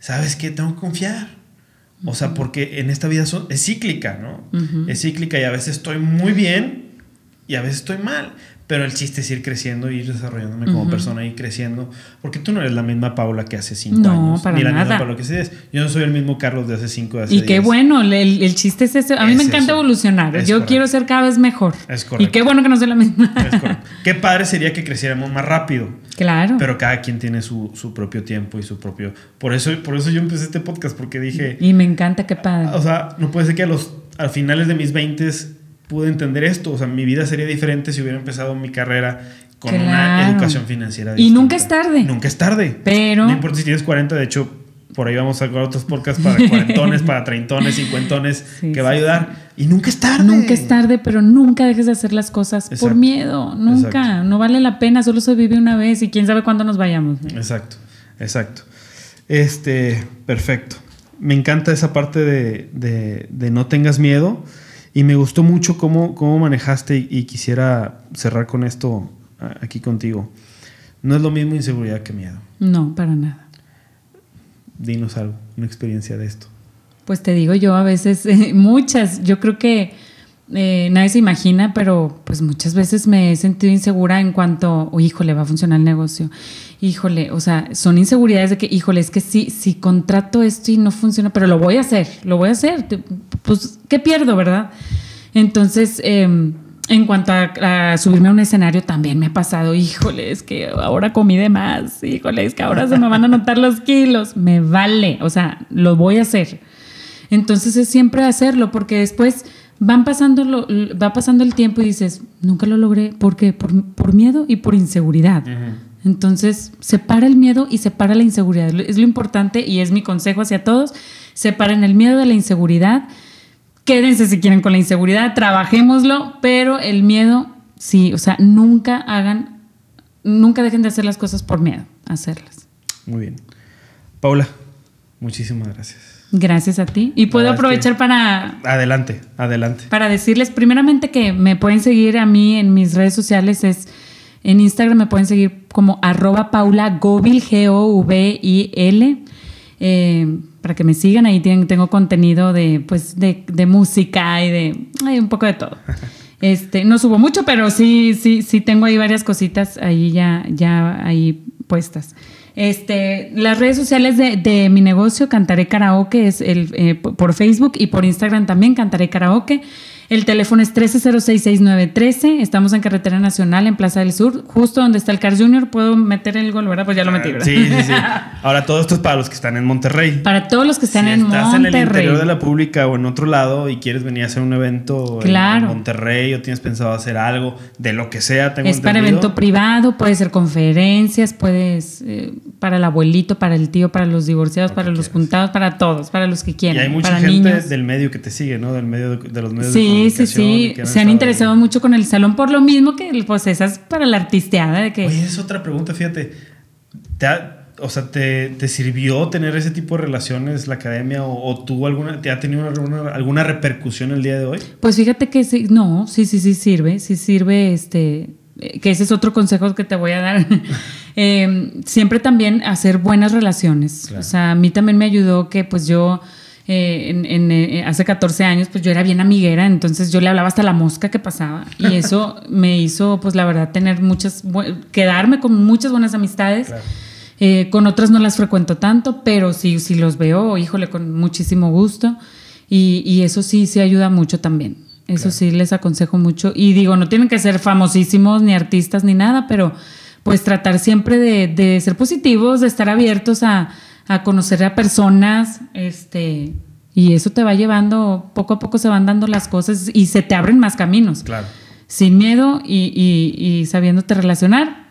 ¿sabes qué? Tengo que confiar. O sea, porque en esta vida es cíclica, ¿no? Es cíclica y a veces estoy muy bien y a veces estoy mal. Pero el chiste es ir creciendo, ir desarrollándome como persona, ir creciendo. Porque tú no eres la misma Paula que hace cinco no, años. Para ni la misma Paula que hace Yo no soy el mismo Carlos de hace cinco, de Y qué bueno, el, el, chiste es ese. A mí me encanta evolucionar. Yo quiero ser cada vez mejor. Es correcto. Y qué bueno que no soy la misma. Es correcto. Qué padre sería que creciéramos más rápido. Claro. Pero cada quien tiene su, su, propio tiempo y su propio. Por eso, por eso yo empecé este podcast, porque dije. Y me encanta, qué padre. O sea, no puede ser que a los a finales de mis 20 pude entender esto. O sea, mi vida sería diferente si hubiera empezado mi carrera con una educación financiera. Y nunca es tarde. Nunca es tarde. Pero. No importa si tienes 40, de hecho, por ahí vamos a sacar otros podcasts para cuarentones, para treintones, cincuentones, que va a ayudar. Y nunca es tarde. Nunca es tarde, pero nunca dejes de hacer las cosas por miedo. Nunca. No vale la pena, solo se vive una vez y quién sabe cuándo nos vayamos. Exacto, exacto. Este, perfecto. Me encanta esa parte de, de, de no tengas miedo. Y me gustó mucho cómo, cómo manejaste y, quisiera cerrar con esto aquí contigo. No es lo mismo inseguridad que miedo. No, para nada. Dinos algo, una experiencia de esto. Pues te digo yo a veces, muchas, yo creo que eh, nadie se imagina, pero pues muchas veces me he sentido insegura en cuanto, oh, híjole, va a funcionar el negocio. Híjole, o sea, son inseguridades de que, híjole, es que sí, si contrato esto y no funciona, pero lo voy a hacer, lo voy a hacer. Pues, ¿qué pierdo, verdad? Entonces, em, en cuanto a, subirme a un escenario, también me ha pasado, híjole, es que ahora comí de más, híjole, es que ahora se me van a notar los kilos. Me vale, o sea, lo voy a hacer. Entonces es siempre hacerlo, porque después van pasando lo, va pasando el tiempo y dices, nunca lo logré. ¿Por qué? Por, miedo y por inseguridad. Entonces, separa el miedo y separa la inseguridad. Es lo importante y es mi consejo hacia todos. Separen el miedo de la inseguridad. Quédense si quieren con la inseguridad, trabajémoslo, pero el miedo, sí, o sea, nunca hagan, nunca dejen de hacer las cosas por miedo, hacerlas. Muy bien. Paula, muchísimas gracias. Gracias a ti. Y puedo aprovechar para... Adelante, adelante. Para decirles primeramente que me pueden seguir a mí en mis redes sociales. Es en Instagram me pueden seguir como arroba Paula Govil, G-O-V-I-L. Eh, para que me sigan, ahí tienen, tengo contenido de, pues, de, de música y de hay un poco de todo. Este, no subo mucho, pero sí, sí, sí tengo ahí varias cositas ahí ya, ya ahí puestas. Este, las redes sociales de, mi negocio, Cantaré Karaoke, es el, eh, por Facebook y por Instagram también, Cantaré Karaoke. El teléfono es 13066913. Estamos en Carretera Nacional, en Plaza del Sur, justo donde está el Car Junior. ¿Puedo meter el gol, verdad? Pues ya lo metí, ¿verdad? Sí, sí, sí. Ahora, todo esto es para los que están en Monterrey. Para todos los que están en Monterrey. Si estás en el interior de la pública o en otro lado y quieres venir a hacer un evento en Monterrey o tienes pensado hacer algo, de lo que sea, tengo Es para evento privado, puede ser conferencias, puedes eh, para el abuelito, para el tío, para los divorciados, para los juntados, para todos, para los que quieran. Y hay mucha gente del medio que te sigue, ¿no? Del medio de, los medios sí, Sí, sí, sí. Se han interesado mucho con el salón por lo mismo que pues esas para la artisteada de que... Oye, es otra pregunta, fíjate. ¿Te o sea, ¿te, sirvió tener ese tipo de relaciones la academia o, tuvo alguna, te ha tenido alguna repercusión el día de hoy? Pues fíjate que sí, no, sí, sí, sí sirve, sí sirve este eh, que ese es otro consejo que te voy a dar, eh, siempre también hacer buenas relaciones. O sea, a mí también me ayudó que pues yo... en, hace 14 años, pues yo era bien amiguera, entonces yo le hablaba hasta la mosca que pasaba y eso me hizo, pues la verdad, tener muchas, quedarme con muchas buenas amistades. con otras no las frecuento tanto, pero sí, sí los veo, híjole, con muchísimo gusto. Y, y, eso sí, sí ayuda mucho también. Eso sí les aconsejo mucho. Y digo, no tienen que ser famosísimos ni artistas ni nada, pero pues tratar siempre de, ser positivos, de estar abiertos a, conocer a personas, este, y eso te va llevando, poco a poco se van dando las cosas y se te abren más caminos. Claro. Sin miedo y, y, sabiéndote relacionar.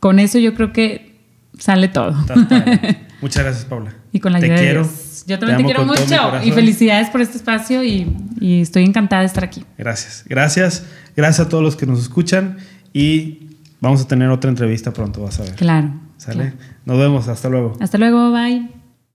Con eso yo creo que sale todo. Muchas gracias, Paula. Y con la te quiero. Yo también te, quiero mucho y felicidades por este espacio y, y, estoy encantada de estar aquí. Gracias, gracias, gracias a todos los que nos escuchan y vamos a tener otra entrevista pronto, vas a ver. Claro. ¿Sale? Nos vemos, hasta luego. Hasta luego, bye.